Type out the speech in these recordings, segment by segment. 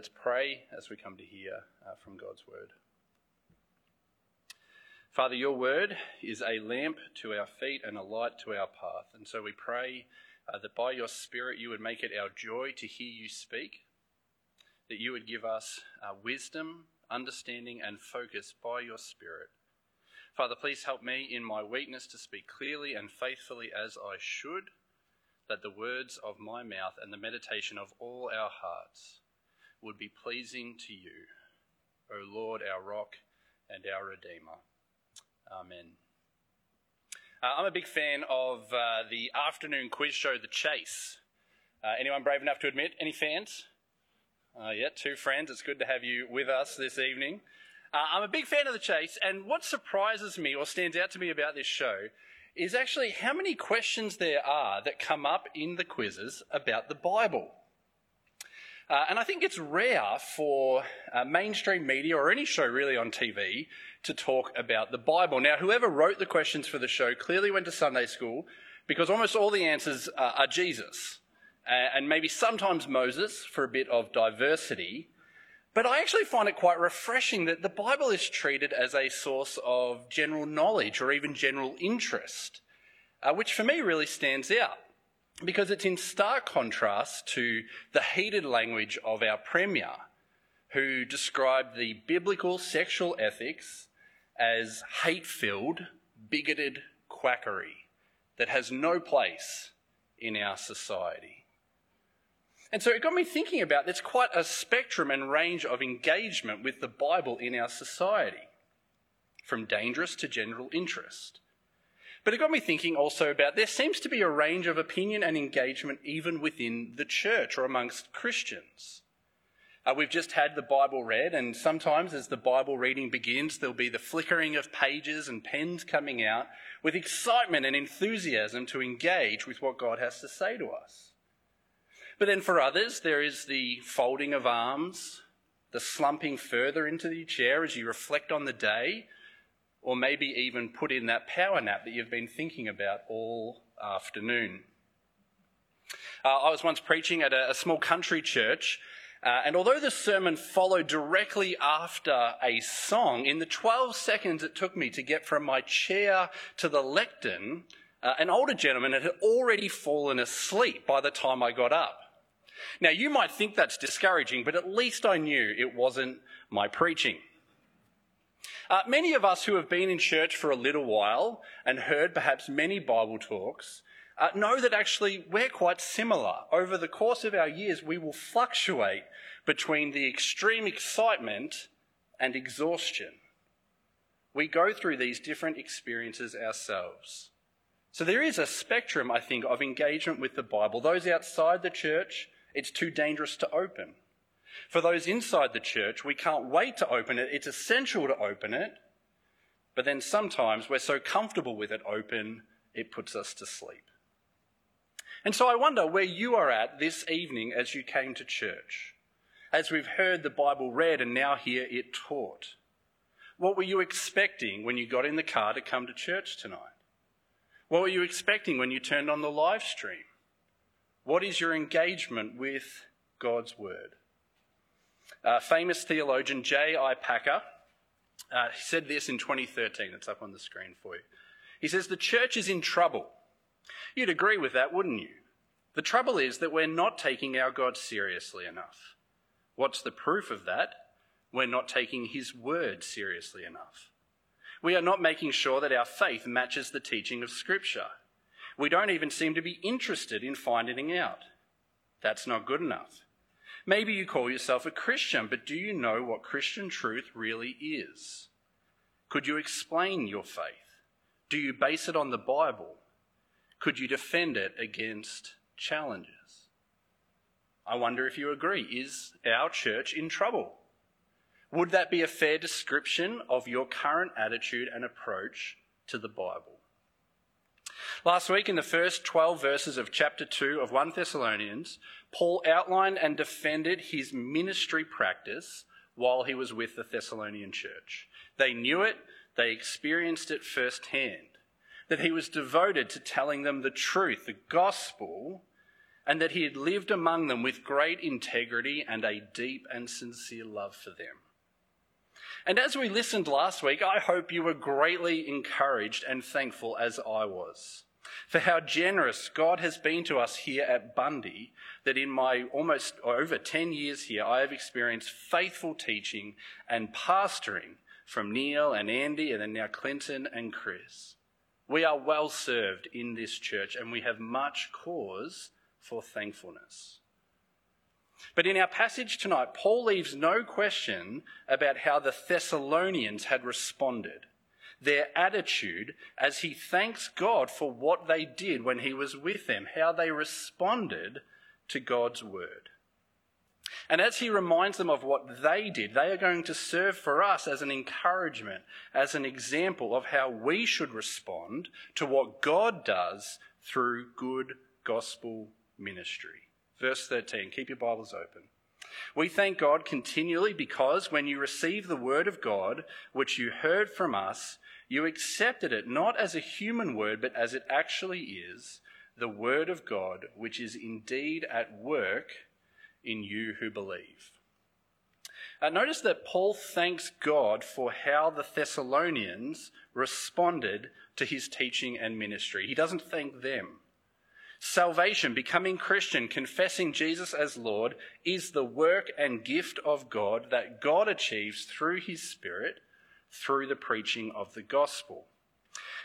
let's pray as we come to hear uh, from God's word. Father, your word is a lamp to our feet and a light to our path. And so we pray uh, that by your Spirit you would make it our joy to hear you speak, that you would give us uh, wisdom, understanding, and focus by your Spirit. Father, please help me in my weakness to speak clearly and faithfully as I should, that the words of my mouth and the meditation of all our hearts would be pleasing to you, O Lord, our rock and our Redeemer. Amen. Uh, I'm a big fan of uh, the afternoon quiz show, The Chase. Uh, anyone brave enough to admit? Any fans? Uh, yeah, two friends. It's good to have you with us this evening. Uh, I'm a big fan of The Chase, and what surprises me or stands out to me about this show is actually how many questions there are that come up in the quizzes about the Bible. Uh, and I think it's rare for uh, mainstream media or any show really on TV to talk about the Bible. Now, whoever wrote the questions for the show clearly went to Sunday school because almost all the answers uh, are Jesus uh, and maybe sometimes Moses for a bit of diversity. But I actually find it quite refreshing that the Bible is treated as a source of general knowledge or even general interest, uh, which for me really stands out because it's in stark contrast to the heated language of our Premier, who described the biblical sexual ethics as hate filled, bigoted quackery that has no place in our society. And so it got me thinking about there's quite a spectrum and range of engagement with the Bible in our society, from dangerous to general interest. But it got me thinking also about there seems to be a range of opinion and engagement even within the church or amongst Christians. Uh, we've just had the Bible read, and sometimes as the Bible reading begins, there'll be the flickering of pages and pens coming out with excitement and enthusiasm to engage with what God has to say to us. But then for others, there is the folding of arms, the slumping further into the chair as you reflect on the day, or maybe even put in that power nap that you've been thinking about all afternoon. Uh, I was once preaching at a, a small country church, uh, and although the sermon followed directly after a song, in the 12 seconds it took me to get from my chair to the lectern, uh, an older gentleman had already fallen asleep by the time I got up. Now, you might think that's discouraging, but at least I knew it wasn't my preaching. Uh, many of us who have been in church for a little while and heard perhaps many Bible talks uh, know that actually we're quite similar. Over the course of our years, we will fluctuate between the extreme excitement and exhaustion. We go through these different experiences ourselves. So there is a spectrum, I think, of engagement with the Bible. Those outside the church, it's too dangerous to open. For those inside the church, we can't wait to open it. It's essential to open it. But then sometimes we're so comfortable with it open, it puts us to sleep. And so I wonder where you are at this evening as you came to church, as we've heard the Bible read and now hear it taught. What were you expecting when you got in the car to come to church tonight? What were you expecting when you turned on the live stream? What is your engagement with God's Word? Uh, famous theologian J.I. Packer uh, said this in 2013. It's up on the screen for you. He says, The church is in trouble. You'd agree with that, wouldn't you? The trouble is that we're not taking our God seriously enough. What's the proof of that? We're not taking His word seriously enough. We are not making sure that our faith matches the teaching of Scripture. We don't even seem to be interested in finding out. That's not good enough. Maybe you call yourself a Christian, but do you know what Christian truth really is? Could you explain your faith? Do you base it on the Bible? Could you defend it against challenges? I wonder if you agree. Is our church in trouble? Would that be a fair description of your current attitude and approach to the Bible? Last week, in the first 12 verses of chapter 2 of 1 Thessalonians, Paul outlined and defended his ministry practice while he was with the Thessalonian church. They knew it, they experienced it firsthand, that he was devoted to telling them the truth, the gospel, and that he had lived among them with great integrity and a deep and sincere love for them. And as we listened last week, I hope you were greatly encouraged and thankful as I was for how generous God has been to us here at Bundy, that in my almost over 10 years here, I have experienced faithful teaching and pastoring from Neil and Andy and then now Clinton and Chris. We are well served in this church and we have much cause for thankfulness. But in our passage tonight, Paul leaves no question about how the Thessalonians had responded, their attitude as he thanks God for what they did when he was with them, how they responded to God's word. And as he reminds them of what they did, they are going to serve for us as an encouragement, as an example of how we should respond to what God does through good gospel ministry. Verse 13, keep your Bibles open. We thank God continually because when you receive the word of God, which you heard from us, you accepted it not as a human word, but as it actually is, the word of God, which is indeed at work in you who believe. Uh, notice that Paul thanks God for how the Thessalonians responded to his teaching and ministry. He doesn't thank them. Salvation, becoming Christian, confessing Jesus as Lord, is the work and gift of God that God achieves through his Spirit through the preaching of the gospel.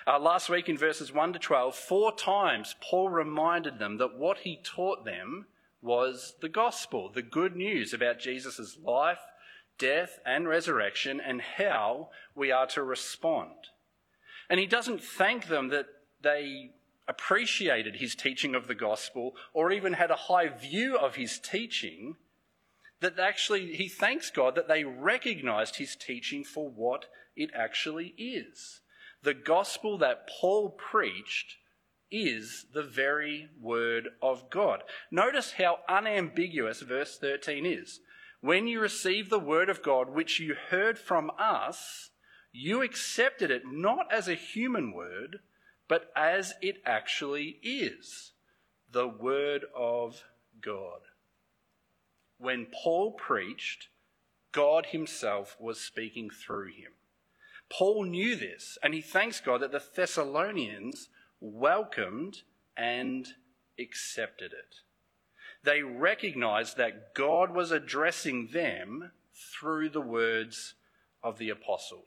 Uh, last week in verses 1 to 12, four times Paul reminded them that what he taught them was the gospel, the good news about Jesus' life, death, and resurrection, and how we are to respond. And he doesn't thank them that they appreciated his teaching of the gospel or even had a high view of his teaching, that actually he thanks God that they recognized his teaching for what it actually is. The gospel that Paul preached is the very word of God. Notice how unambiguous verse 13 is. When you receive the word of God, which you heard from us, you accepted it not as a human word, but as it actually is the Word of God. When Paul preached, God Himself was speaking through him. Paul knew this, and he thanks God that the Thessalonians welcomed and accepted it. They recognized that God was addressing them through the words of the apostles.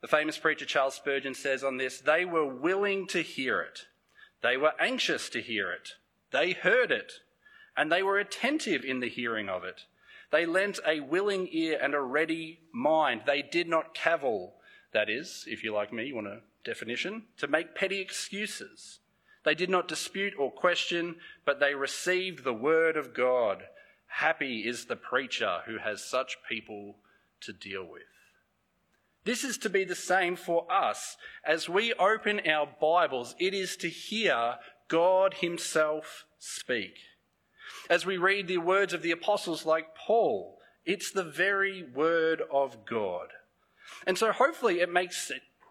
The famous preacher Charles Spurgeon says on this they were willing to hear it, they were anxious to hear it, they heard it, and they were attentive in the hearing of it. They lent a willing ear and a ready mind. They did not cavil, that is, if you like me, you want a definition, to make petty excuses. They did not dispute or question, but they received the word of God. Happy is the preacher who has such people to deal with. This is to be the same for us. As we open our Bibles, it is to hear God Himself speak. As we read the words of the apostles like Paul, it's the very word of God. And so hopefully it makes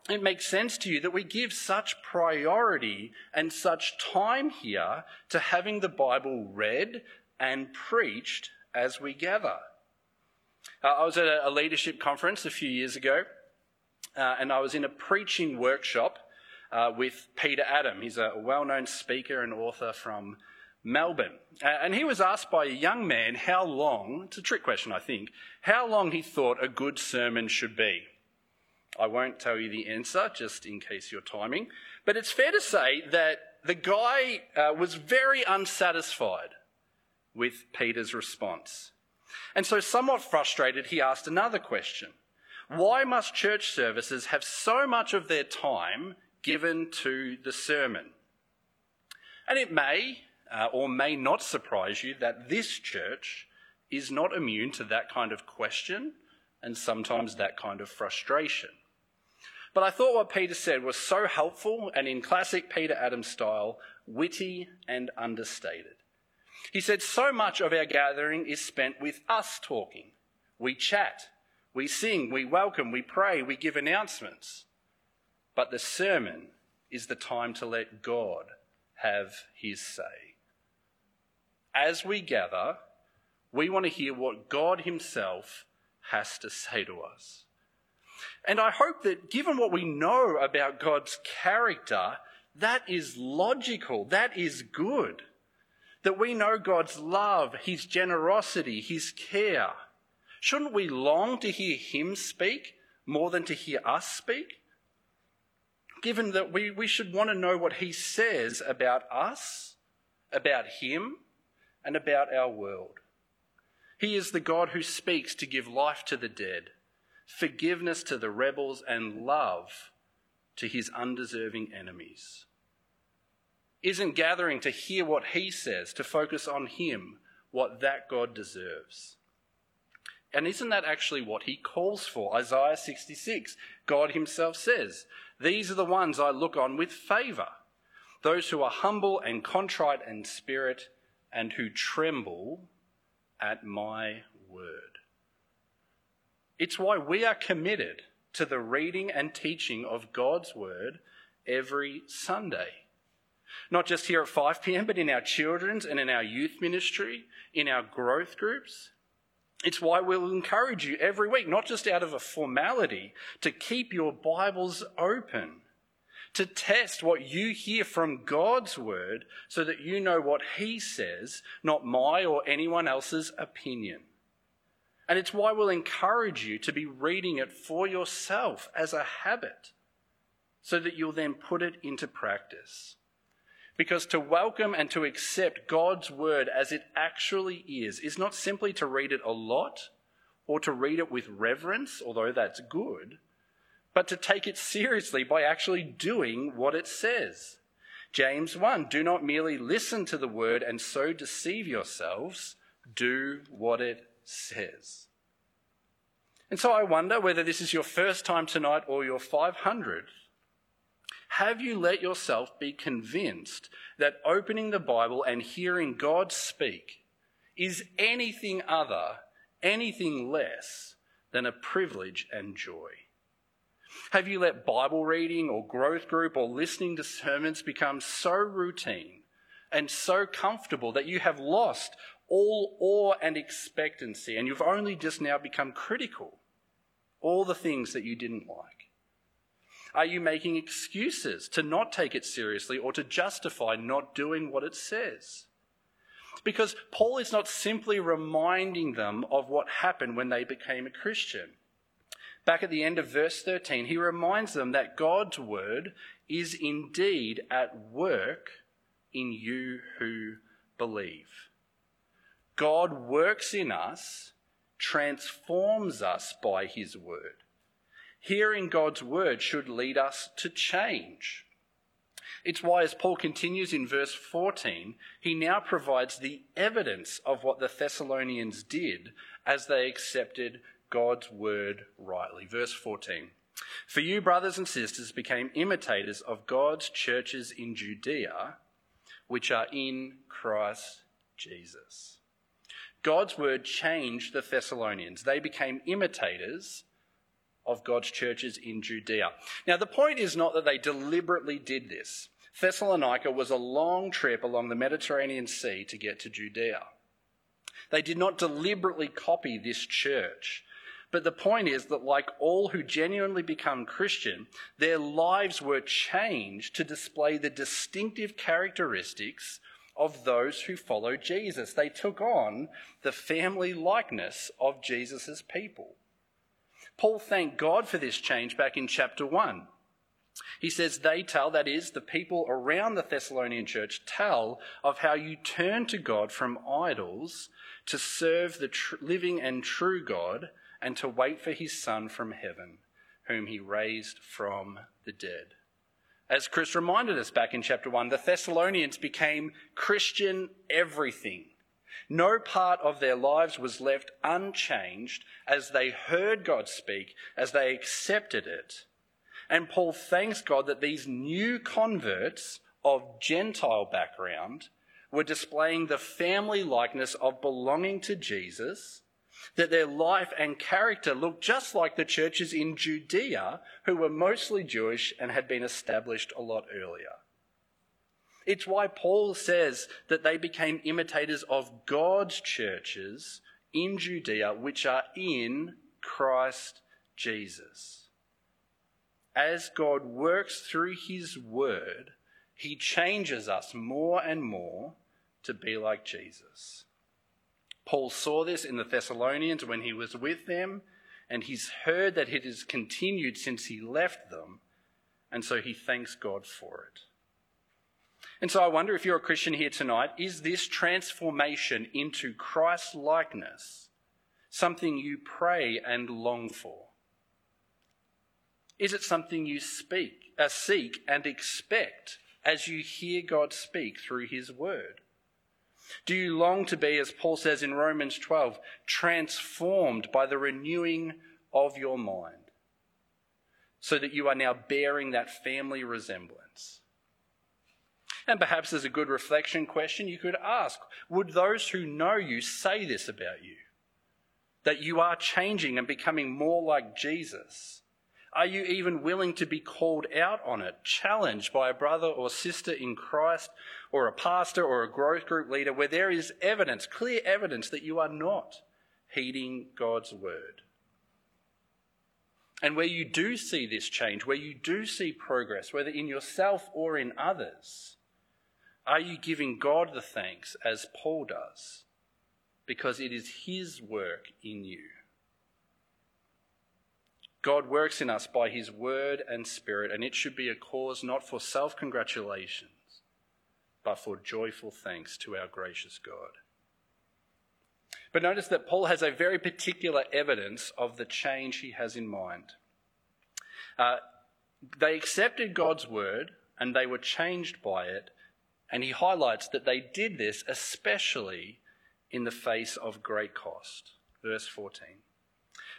it makes sense to you that we give such priority and such time here to having the Bible read and preached as we gather. Uh, I was at a leadership conference a few years ago, uh, and I was in a preaching workshop uh, with Peter Adam. He's a well known speaker and author from Melbourne. Uh, and he was asked by a young man how long, it's a trick question, I think, how long he thought a good sermon should be. I won't tell you the answer, just in case you're timing. But it's fair to say that the guy uh, was very unsatisfied with Peter's response. And so, somewhat frustrated, he asked another question why must church services have so much of their time given to the sermon? And it may uh, or may not surprise you that this church is not immune to that kind of question and sometimes that kind of frustration. But I thought what Peter said was so helpful and in classic Peter Adam's style, witty and understated. He said, So much of our gathering is spent with us talking. We chat, we sing, we welcome, we pray, we give announcements. But the sermon is the time to let God have his say. as we gather, we want to hear what God Himself has to say to us. And I hope that given what we know about God's character, that is logical, that is good. That we know God's love, His generosity, His care. Shouldn't we long to hear Him speak more than to hear us speak? Given that we, we should want to know what He says about us, about Him, and about our world. He is the God who speaks to give life to the dead, forgiveness to the rebels, and love to his undeserving enemies. Isn't gathering to hear what he says, to focus on him, what that God deserves? And isn't that actually what he calls for? Isaiah 66, God himself says, These are the ones I look on with favour, those who are humble and contrite in spirit and who tremble at my word. It's why we are committed to the reading and teaching of God's word every Sunday. Not just here at 5 p.m., but in our children's and in our youth ministry, in our growth groups. It's why we'll encourage you every week, not just out of a formality, to keep your Bibles open to test what you hear from God's word so that you know what He says, not my or anyone else's opinion. And it's why we'll encourage you to be reading it for yourself as a habit so that you'll then put it into practice. Because to welcome and to accept God's word as it actually is, is not simply to read it a lot or to read it with reverence, although that's good but to take it seriously by actually doing what it says. James 1 Do not merely listen to the word and so deceive yourselves, do what it says. And so I wonder whether this is your first time tonight or your 500th. Have you let yourself be convinced that opening the Bible and hearing God speak is anything other, anything less than a privilege and joy? Have you let Bible reading or growth group or listening to sermons become so routine and so comfortable that you have lost all awe and expectancy and you've only just now become critical? All the things that you didn't like. Are you making excuses to not take it seriously or to justify not doing what it says? Because Paul is not simply reminding them of what happened when they became a Christian back at the end of verse 13, he reminds them that God's word is indeed at work in you who believe. God works in us, transforms us by his word. Hearing God's word should lead us to change. It's why, as Paul continues in verse 14, he now provides the evidence of what the Thessalonians did as they accepted God's word rightly. Verse 14. For you, brothers and sisters, became imitators of God's churches in Judea, which are in Christ Jesus. God's word changed the Thessalonians. They became imitators of God's churches in Judea. Now, the point is not that they deliberately did this. Thessalonica was a long trip along the Mediterranean Sea to get to Judea. They did not deliberately copy this church. But the point is that, like all who genuinely become Christian, their lives were changed to display the distinctive characteristics of those who follow Jesus. They took on the family likeness of Jesus' people. Paul thanked God for this change back in chapter 1. He says, They tell, that is, the people around the Thessalonian church tell of how you turned to God from idols to serve the tr- living and true God and to wait for his Son from heaven, whom he raised from the dead. As Chris reminded us back in chapter 1, the Thessalonians became Christian everything. No part of their lives was left unchanged as they heard God speak, as they accepted it. And Paul thanks God that these new converts of Gentile background were displaying the family likeness of belonging to Jesus that their life and character looked just like the churches in Judea, who were mostly Jewish and had been established a lot earlier. It's why Paul says that they became imitators of God's churches in Judea, which are in Christ Jesus. As God works through his word, he changes us more and more to be like Jesus. Paul saw this in the Thessalonians when he was with them, and he's heard that it has continued since he left them, and so he thanks God for it. And so I wonder if you're a Christian here tonight, is this transformation into Christ likeness something you pray and long for? Is it something you speak, uh, seek and expect as you hear God speak through his word? Do you long to be, as Paul says in Romans 12, transformed by the renewing of your mind so that you are now bearing that family resemblance? And perhaps as a good reflection question, you could ask Would those who know you say this about you? That you are changing and becoming more like Jesus? Are you even willing to be called out on it, challenged by a brother or sister in Christ, or a pastor or a growth group leader where there is evidence, clear evidence, that you are not heeding God's word? And where you do see this change, where you do see progress, whether in yourself or in others, are you giving God the thanks as Paul does? Because it is his work in you. God works in us by his word and spirit, and it should be a cause not for self congratulations, but for joyful thanks to our gracious God. But notice that Paul has a very particular evidence of the change he has in mind. Uh, they accepted God's word and they were changed by it, and he highlights that they did this especially in the face of great cost. Verse 14.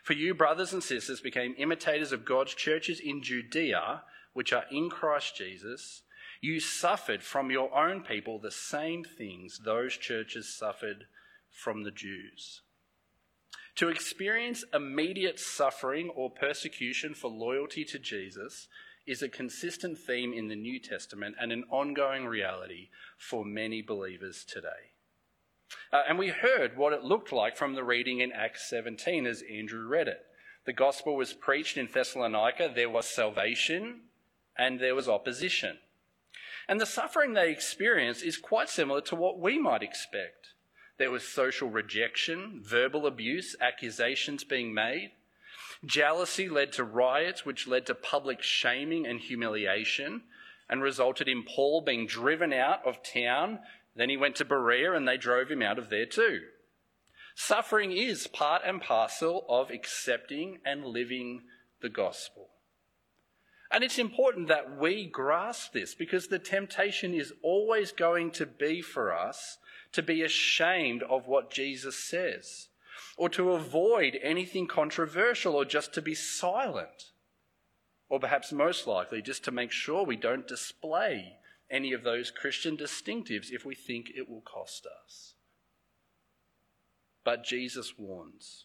For you, brothers and sisters, became imitators of God's churches in Judea, which are in Christ Jesus. You suffered from your own people the same things those churches suffered from the Jews. To experience immediate suffering or persecution for loyalty to Jesus is a consistent theme in the New Testament and an ongoing reality for many believers today. Uh, and we heard what it looked like from the reading in Acts 17 as Andrew read it. The gospel was preached in Thessalonica, there was salvation and there was opposition. And the suffering they experienced is quite similar to what we might expect. There was social rejection, verbal abuse, accusations being made. Jealousy led to riots, which led to public shaming and humiliation, and resulted in Paul being driven out of town. Then he went to Berea, and they drove him out of there too. Suffering is part and parcel of accepting and living the gospel. And it's important that we grasp this because the temptation is always going to be for us to be ashamed of what Jesus says or to avoid anything controversial, or just to be silent. Or perhaps most likely, just to make sure we don't display any of those Christian distinctives if we think it will cost us. But Jesus warns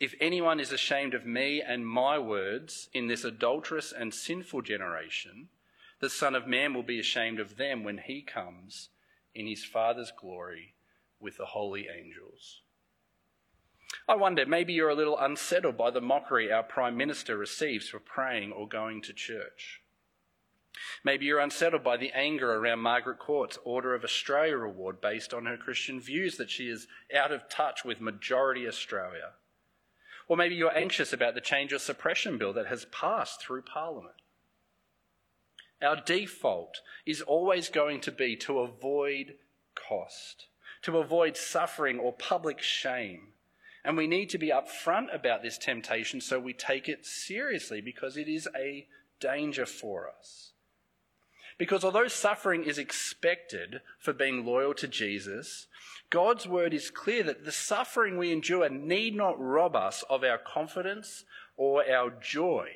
if anyone is ashamed of me and my words in this adulterous and sinful generation, the Son of Man will be ashamed of them when he comes in his Father's glory with the holy angels. I wonder, maybe you're a little unsettled by the mockery our Prime Minister receives for praying or going to church. Maybe you're unsettled by the anger around Margaret Court's Order of Australia award based on her Christian views that she is out of touch with majority Australia. Or maybe you're anxious about the change of suppression bill that has passed through Parliament. Our default is always going to be to avoid cost, to avoid suffering or public shame and we need to be upfront about this temptation so we take it seriously because it is a danger for us. Because although suffering is expected for being loyal to Jesus, God's word is clear that the suffering we endure need not rob us of our confidence or our joy.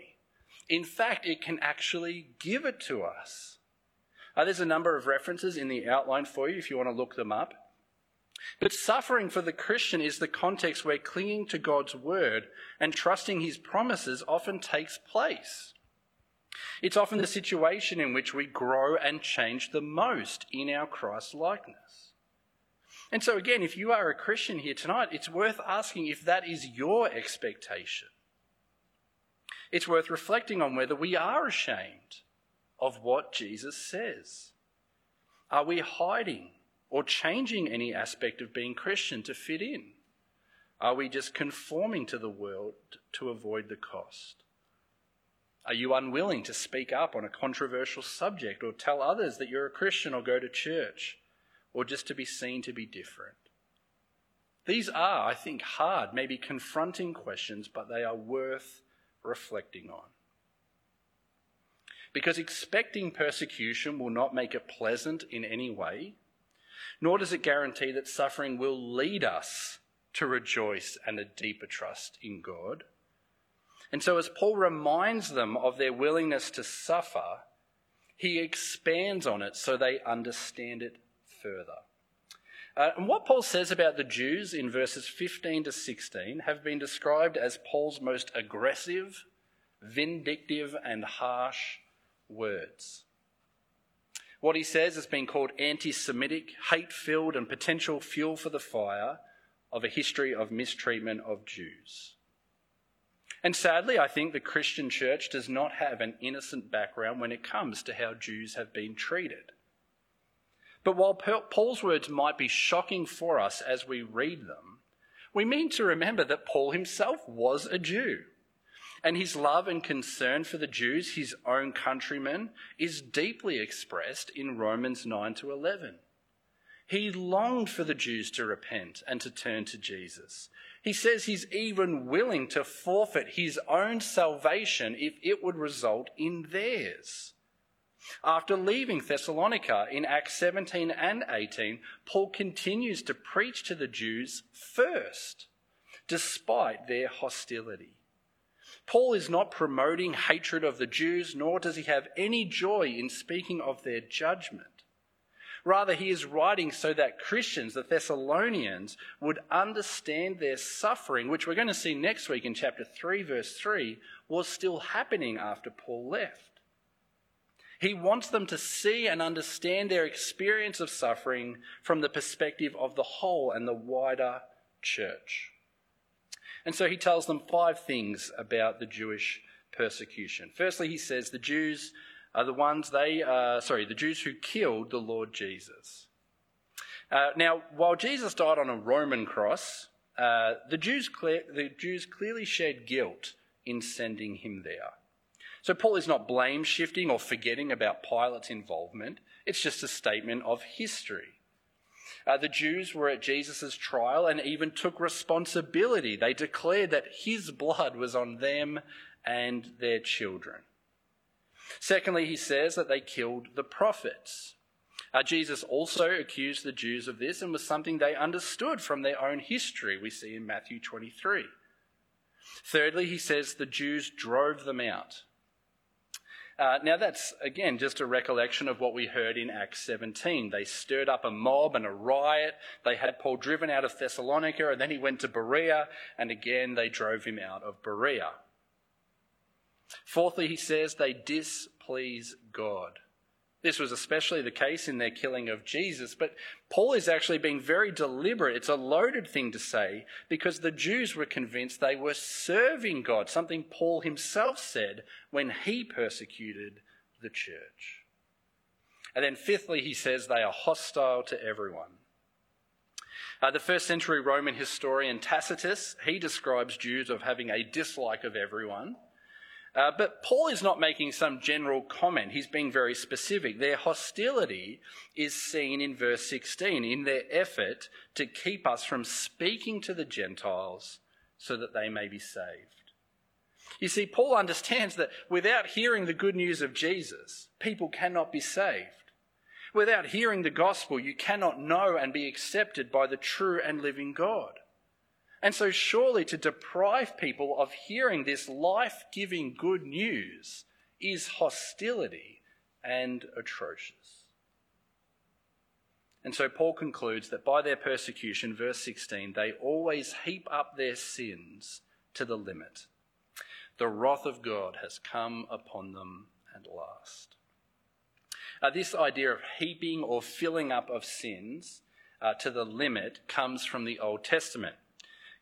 In fact, it can actually give it to us. Uh, there's a number of references in the outline for you if you want to look them up. But suffering for the Christian is the context where clinging to God's word and trusting his promises often takes place. It's often the situation in which we grow and change the most in our Christ likeness. And so, again, if you are a Christian here tonight, it's worth asking if that is your expectation. It's worth reflecting on whether we are ashamed of what Jesus says. Are we hiding or changing any aspect of being Christian to fit in? Are we just conforming to the world to avoid the cost? Are you unwilling to speak up on a controversial subject or tell others that you're a Christian or go to church or just to be seen to be different? These are, I think, hard, maybe confronting questions, but they are worth reflecting on. Because expecting persecution will not make it pleasant in any way, nor does it guarantee that suffering will lead us to rejoice and a deeper trust in God. And so, as Paul reminds them of their willingness to suffer, he expands on it so they understand it further. Uh, and what Paul says about the Jews in verses 15 to 16 have been described as Paul's most aggressive, vindictive, and harsh words. What he says has been called anti Semitic, hate filled, and potential fuel for the fire of a history of mistreatment of Jews. And sadly, I think the Christian church does not have an innocent background when it comes to how Jews have been treated. But while Paul's words might be shocking for us as we read them, we mean to remember that Paul himself was a Jew. And his love and concern for the Jews, his own countrymen, is deeply expressed in Romans 9 to 11. He longed for the Jews to repent and to turn to Jesus. He says he's even willing to forfeit his own salvation if it would result in theirs. After leaving Thessalonica in Acts 17 and 18, Paul continues to preach to the Jews first, despite their hostility. Paul is not promoting hatred of the Jews, nor does he have any joy in speaking of their judgment. Rather, he is writing so that Christians, the Thessalonians, would understand their suffering, which we're going to see next week in chapter 3, verse 3, was still happening after Paul left. He wants them to see and understand their experience of suffering from the perspective of the whole and the wider church. And so he tells them five things about the Jewish persecution. Firstly, he says the Jews are the ones they, uh, sorry, the Jews who killed the Lord Jesus. Uh, now, while Jesus died on a Roman cross, uh, the, Jews the Jews clearly shared guilt in sending him there. So Paul is not blame shifting or forgetting about Pilate's involvement. It's just a statement of history. Uh, the Jews were at Jesus' trial and even took responsibility. They declared that his blood was on them and their children. Secondly, he says that they killed the prophets. Uh, Jesus also accused the Jews of this and was something they understood from their own history, we see in Matthew 23. Thirdly, he says the Jews drove them out. Uh, now, that's again just a recollection of what we heard in Acts 17. They stirred up a mob and a riot. They had Paul driven out of Thessalonica, and then he went to Berea, and again they drove him out of Berea. Fourthly, he says they displease God. This was especially the case in their killing of Jesus, but Paul is actually being very deliberate. It's a loaded thing to say because the Jews were convinced they were serving God, something Paul himself said when he persecuted the church. And then, fifthly, he says they are hostile to everyone. Uh, the first century Roman historian Tacitus, he describes Jews of having a dislike of everyone. Uh, but Paul is not making some general comment. He's being very specific. Their hostility is seen in verse 16 in their effort to keep us from speaking to the Gentiles so that they may be saved. You see, Paul understands that without hearing the good news of Jesus, people cannot be saved. Without hearing the gospel, you cannot know and be accepted by the true and living God. And so, surely to deprive people of hearing this life giving good news is hostility and atrocious. And so, Paul concludes that by their persecution, verse 16, they always heap up their sins to the limit. The wrath of God has come upon them at last. Uh, this idea of heaping or filling up of sins uh, to the limit comes from the Old Testament.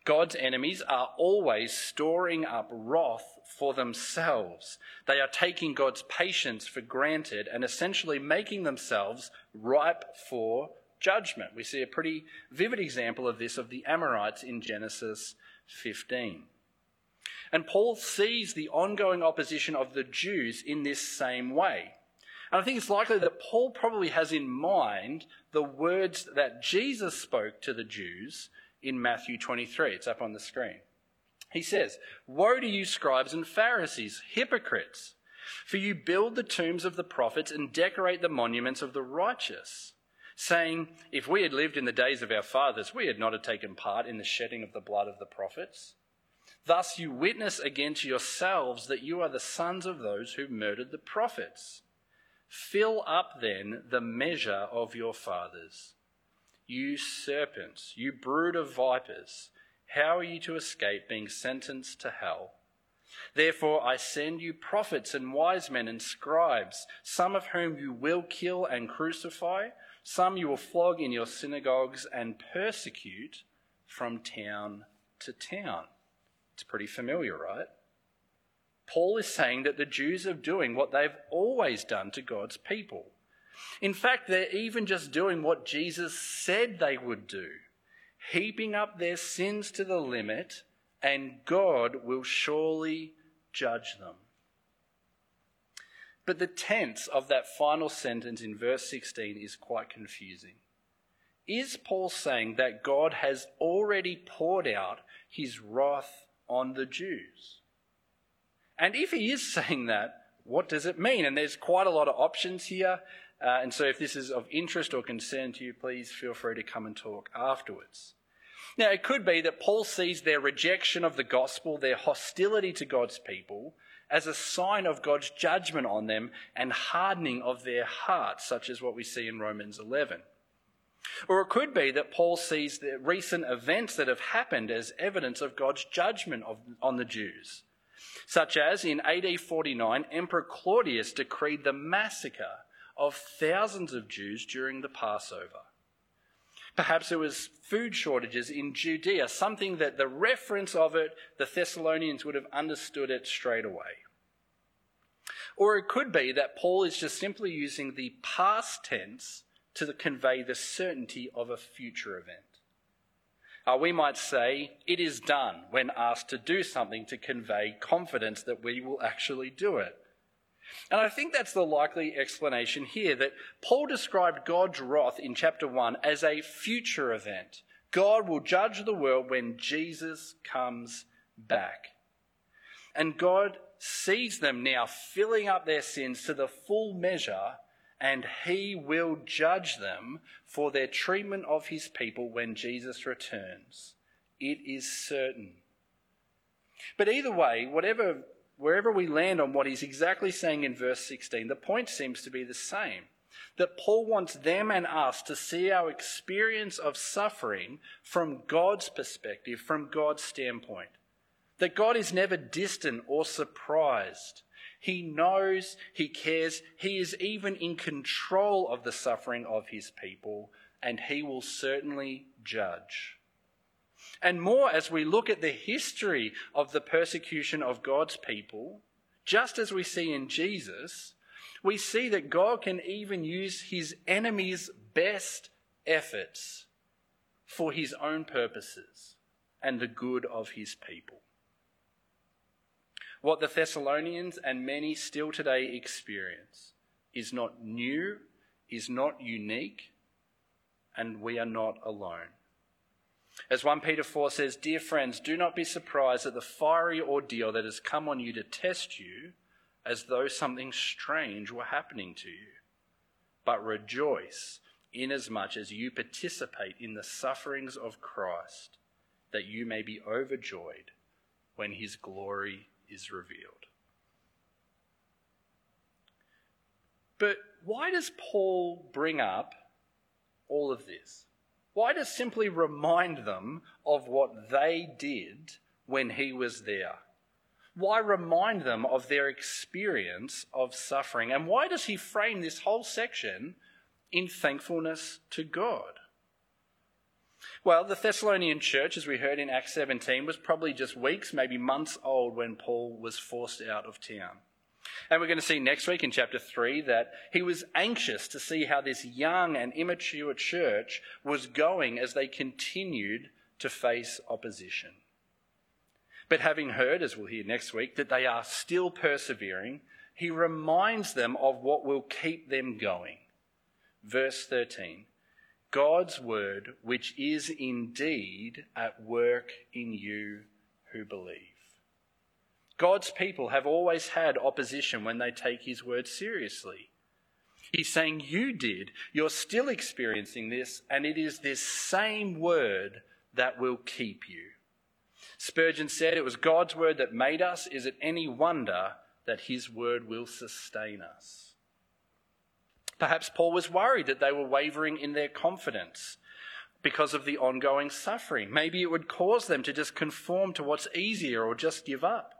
God's enemies are always storing up wrath for themselves. They are taking God's patience for granted and essentially making themselves ripe for judgment. We see a pretty vivid example of this of the Amorites in Genesis 15. And Paul sees the ongoing opposition of the Jews in this same way. And I think it's likely that Paul probably has in mind the words that Jesus spoke to the Jews in Matthew 23. It's up on the screen. He says, Woe to you, scribes and Pharisees, hypocrites! For you build the tombs of the prophets and decorate the monuments of the righteous, saying, If we had lived in the days of our fathers, we had not have taken part in the shedding of the blood of the prophets. Thus you witness against yourselves that you are the sons of those who murdered the prophets. Fill up then the measure of your fathers. You serpents, you brood of vipers, how are you to escape being sentenced to hell? Therefore, I send you prophets and wise men and scribes, some of whom you will kill and crucify, some you will flog in your synagogues and persecute from town to town. It's pretty familiar, right? Paul is saying that the Jews are doing what they've always done to God's people. In fact, they're even just doing what Jesus said they would do, heaping up their sins to the limit, and God will surely judge them. But the tense of that final sentence in verse 16 is quite confusing. Is Paul saying that God has already poured out his wrath on the Jews? And if he is saying that, what does it mean? And there's quite a lot of options here. Uh, and so if this is of interest or concern to you, please feel free to come and talk afterwards. Now, it could be that Paul sees their rejection of the gospel, their hostility to God's people, as a sign of God's judgment on them and hardening of their hearts, such as what we see in Romans 11. Or it could be that Paul sees the recent events that have happened as evidence of God's judgment of, on the Jews such as in AD 49, Emperor Claudius decreed the massacre of thousands of Jews during the Passover. Perhaps it was food shortages in Judea, something that the reference of it, the Thessalonians would have understood it straight away. Or it could be that Paul is just simply using the past tense to convey the certainty of a future event. Uh, we might say, it is done when asked to do something to convey confidence that we will actually do it. And I think that's the likely explanation here that Paul described God's wrath in chapter 1 as a future event. God will judge the world when Jesus comes back. And God sees them now filling up their sins to the full measure and he will judge them for their treatment of his people when Jesus returns. It is certain. But either way, whatever, wherever we land on what he's exactly saying in verse 16, the point seems to be the same. That Paul wants them and us to see our experience of suffering from God's perspective, from God's standpoint. That God is never distant or surprised he knows, he cares, he is even in control of the suffering of his people, and he will certainly judge. And more as we look at the history of the persecution of God's people, just as we see in Jesus, we see that God can even use his enemies' best efforts for his own purposes and the good of his people. What the Thessalonians and many still today experience is not new, is not unique, and we are not alone. As 1 Peter 4 says, Dear friends, do not be surprised at the fiery ordeal that has come on you to test you as though something strange were happening to you. But rejoice inasmuch as you participate in the sufferings of Christ, that you may be overjoyed when his glory is revealed. But why does Paul bring up all of this? Why does simply remind them of what they did when he was there? Why remind them of their experience of suffering? And why does he frame this whole section in thankfulness to God? Well, the Thessalonian church, as we heard in Acts 17, was probably just weeks, maybe months old when Paul was forced out of town. And we're going to see next week in chapter 3 that he was anxious to see how this young and immature church was going as they continued to face opposition. But having heard, as we'll hear next week, that they are still persevering, he reminds them of what will keep them going. Verse 13 God's word, which is indeed at work in you who believe. God's people have always had opposition when they take his word seriously. He's saying, You did. You're still experiencing this, and it is this same word that will keep you. Spurgeon said, It was God's word that made us. Is it any wonder that his word will sustain us? Perhaps Paul was worried that they were wavering in their confidence because of the ongoing suffering. Maybe it would cause them to just conform to what's easier or just give up.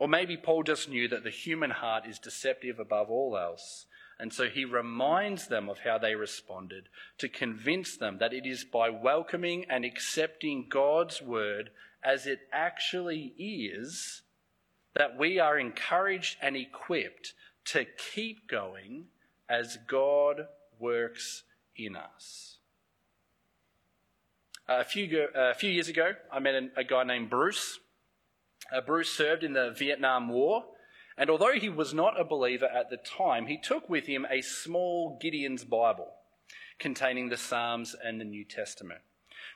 Or maybe Paul just knew that the human heart is deceptive above all else. And so he reminds them of how they responded to convince them that it is by welcoming and accepting God's word as it actually is that we are encouraged and equipped to keep going as God works in us. Uh, a few, uh, a few years ago, I met a guy named Bruce. Uh, Bruce served in the Vietnam War, and although he was not a believer at the time, he took with him a small Gideon's Bible containing the Psalms and the New Testament.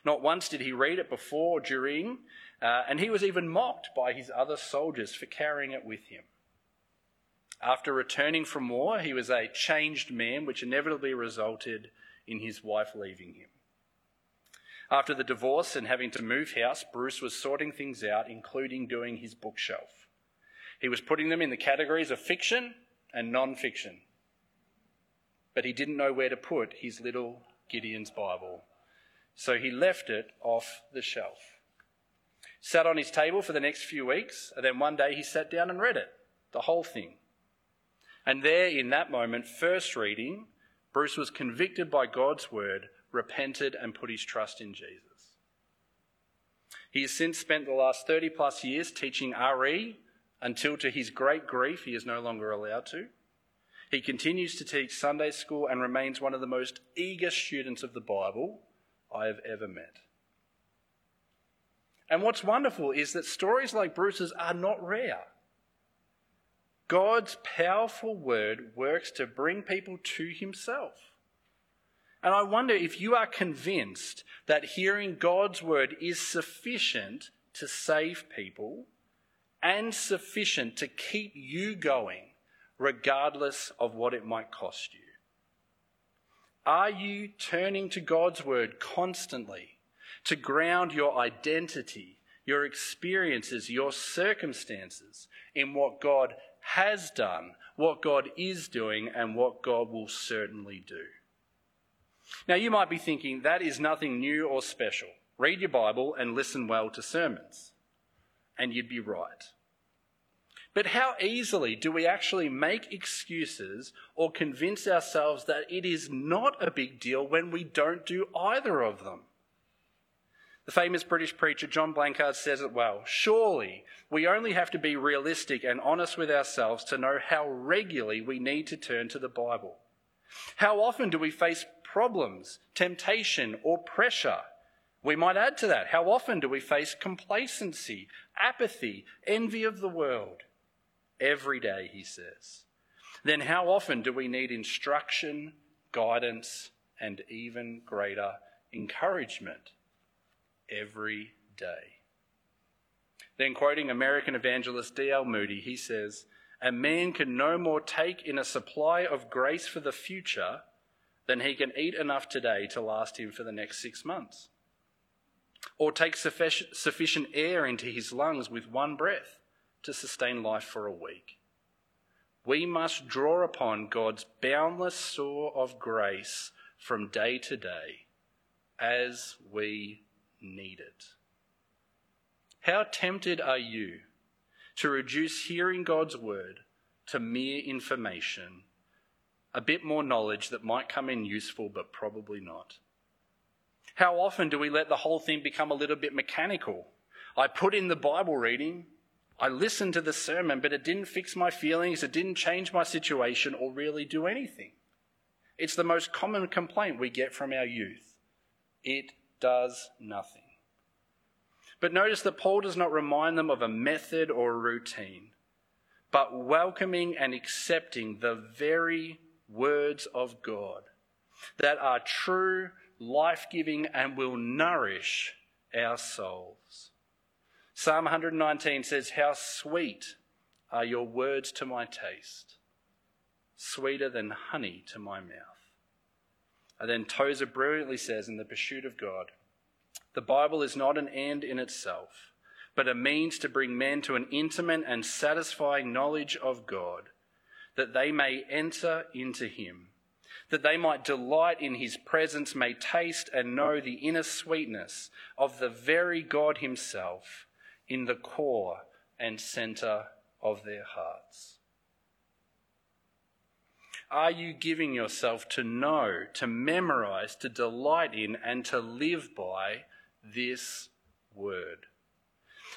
Not once did he read it before or during, uh, and he was even mocked by his other soldiers for carrying it with him. After returning from war, he was a changed man, which inevitably resulted in his wife leaving him. After the divorce and having to move house, Bruce was sorting things out, including doing his bookshelf. He was putting them in the categories of fiction and non fiction. But he didn't know where to put his little Gideon's Bible, so he left it off the shelf. Sat on his table for the next few weeks, and then one day he sat down and read it, the whole thing. And there, in that moment, first reading, Bruce was convicted by God's word, repented, and put his trust in Jesus. He has since spent the last 30 plus years teaching RE until, to his great grief, he is no longer allowed to. He continues to teach Sunday school and remains one of the most eager students of the Bible I have ever met. And what's wonderful is that stories like Bruce's are not rare. God's powerful word works to bring people to himself. And I wonder if you are convinced that hearing God's word is sufficient to save people and sufficient to keep you going, regardless of what it might cost you. Are you turning to God's word constantly to ground your identity, your experiences, your circumstances in what God has done, what God is doing, and what God will certainly do. Now, you might be thinking that is nothing new or special. Read your Bible and listen well to sermons. And you'd be right. But how easily do we actually make excuses or convince ourselves that it is not a big deal when we don't do either of them? The famous British preacher John Blanchard says it well. Surely we only have to be realistic and honest with ourselves to know how regularly we need to turn to the Bible. How often do we face problems, temptation, or pressure? We might add to that. How often do we face complacency, apathy, envy of the world? Every day, he says. Then how often do we need instruction, guidance, and even greater encouragement? every day. Then, quoting American evangelist D.L. Moody, he says, A man can no more take in a supply of grace for the future than he can eat enough today to last him for the next six months, or take sufficient air into his lungs with one breath to sustain life for a week. We must draw upon God's boundless store of grace from day to day as we need it. How tempted are you to reduce hearing God's word to mere information, a bit more knowledge that might come in useful but probably not. How often do we let the whole thing become a little bit mechanical? I put in the Bible reading, I listened to the sermon, but it didn't fix my feelings, it didn't change my situation or really do anything. It's the most common complaint we get from our youth. It does nothing. But notice that Paul does not remind them of a method or a routine, but welcoming and accepting the very words of God that are true, life giving, and will nourish our souls. Psalm 119 says, How sweet are your words to my taste, sweeter than honey to my mouth. And then Tozer brilliantly says in The Pursuit of God, the Bible is not an end in itself, but a means to bring men to an intimate and satisfying knowledge of God, that they may enter into Him, that they might delight in His presence, may taste and know the inner sweetness of the very God Himself in the core and center of their hearts. Are you giving yourself to know, to memorize, to delight in, and to live by this word?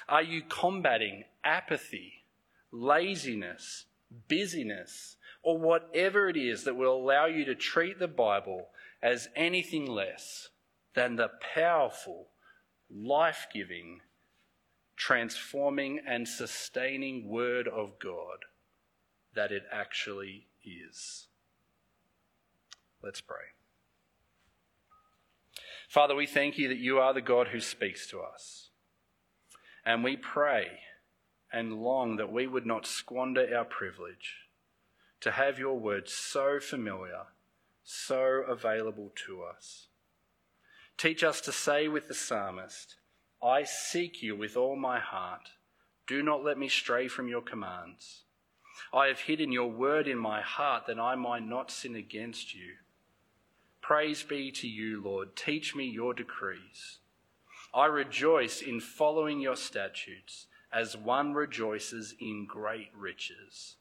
Are you combating apathy, laziness, busyness, or whatever it is that will allow you to treat the Bible as anything less than the powerful, life giving, transforming, and sustaining Word of God that it actually is? Let's pray. Father, we thank you that you are the God who speaks to us. And we pray and long that we would not squander our privilege to have your word so familiar, so available to us. Teach us to say with the psalmist, I seek you with all my heart. Do not let me stray from your commands. I have hidden your word in my heart that I might not sin against you. Praise be to you, Lord. Teach me your decrees. I rejoice in following your statutes as one rejoices in great riches.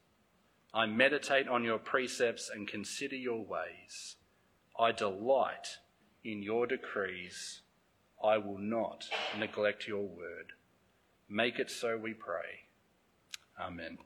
I meditate on your precepts and consider your ways. I delight in your decrees. I will not neglect your word. Make it so, we pray. Amen.